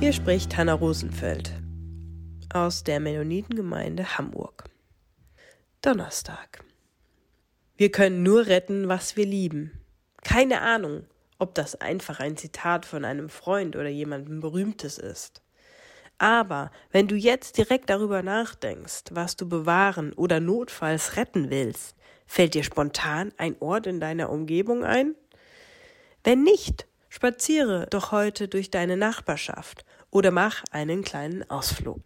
Hier spricht Hanna Rosenfeld aus der Mennonitengemeinde Hamburg. Donnerstag. Wir können nur retten, was wir lieben. Keine Ahnung, ob das einfach ein Zitat von einem Freund oder jemandem Berühmtes ist. Aber wenn du jetzt direkt darüber nachdenkst, was du bewahren oder notfalls retten willst, fällt dir spontan ein Ort in deiner Umgebung ein? Wenn nicht, spaziere doch heute durch deine Nachbarschaft oder mach einen kleinen Ausflug.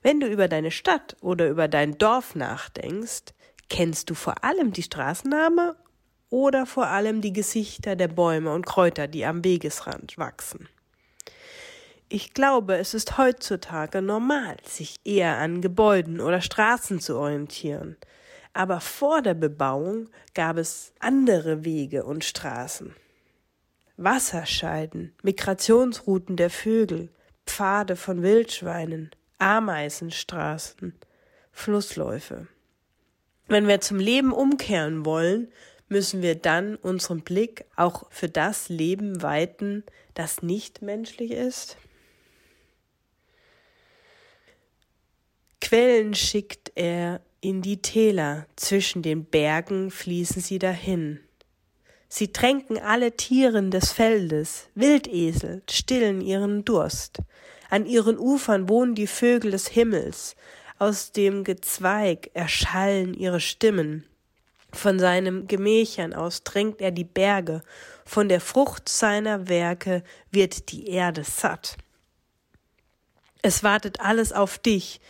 Wenn du über deine Stadt oder über dein Dorf nachdenkst, kennst du vor allem die Straßenname oder vor allem die Gesichter der Bäume und Kräuter, die am Wegesrand wachsen. Ich glaube, es ist heutzutage normal, sich eher an Gebäuden oder Straßen zu orientieren. Aber vor der Bebauung gab es andere Wege und Straßen. Wasserscheiden, Migrationsrouten der Vögel, Pfade von Wildschweinen, Ameisenstraßen, Flussläufe. Wenn wir zum Leben umkehren wollen, müssen wir dann unseren Blick auch für das Leben weiten, das nicht menschlich ist? Quellen schickt er in die Täler, zwischen den Bergen fließen sie dahin. Sie tränken alle Tieren des Feldes, Wildesel stillen ihren Durst. An ihren Ufern wohnen die Vögel des Himmels, aus dem Gezweig erschallen ihre Stimmen. Von seinem Gemächern aus drängt er die Berge, von der Frucht seiner Werke wird die Erde satt. Es wartet alles auf dich,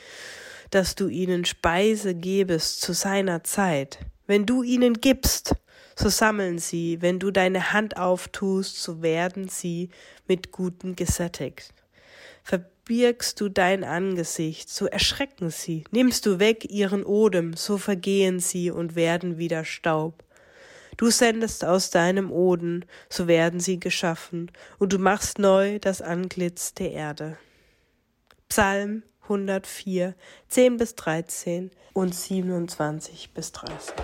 dass du ihnen Speise gebest zu seiner Zeit. Wenn du ihnen gibst, so sammeln sie, wenn du deine Hand auftust, so werden sie mit Guten gesättigt. Verbirgst du dein Angesicht, so erschrecken sie, nimmst du weg ihren Odem, so vergehen sie und werden wieder Staub. Du sendest aus deinem Oden, so werden sie geschaffen, und du machst neu das Antlitz der Erde. Psalm 104, 10 bis 13 und 27 bis 30.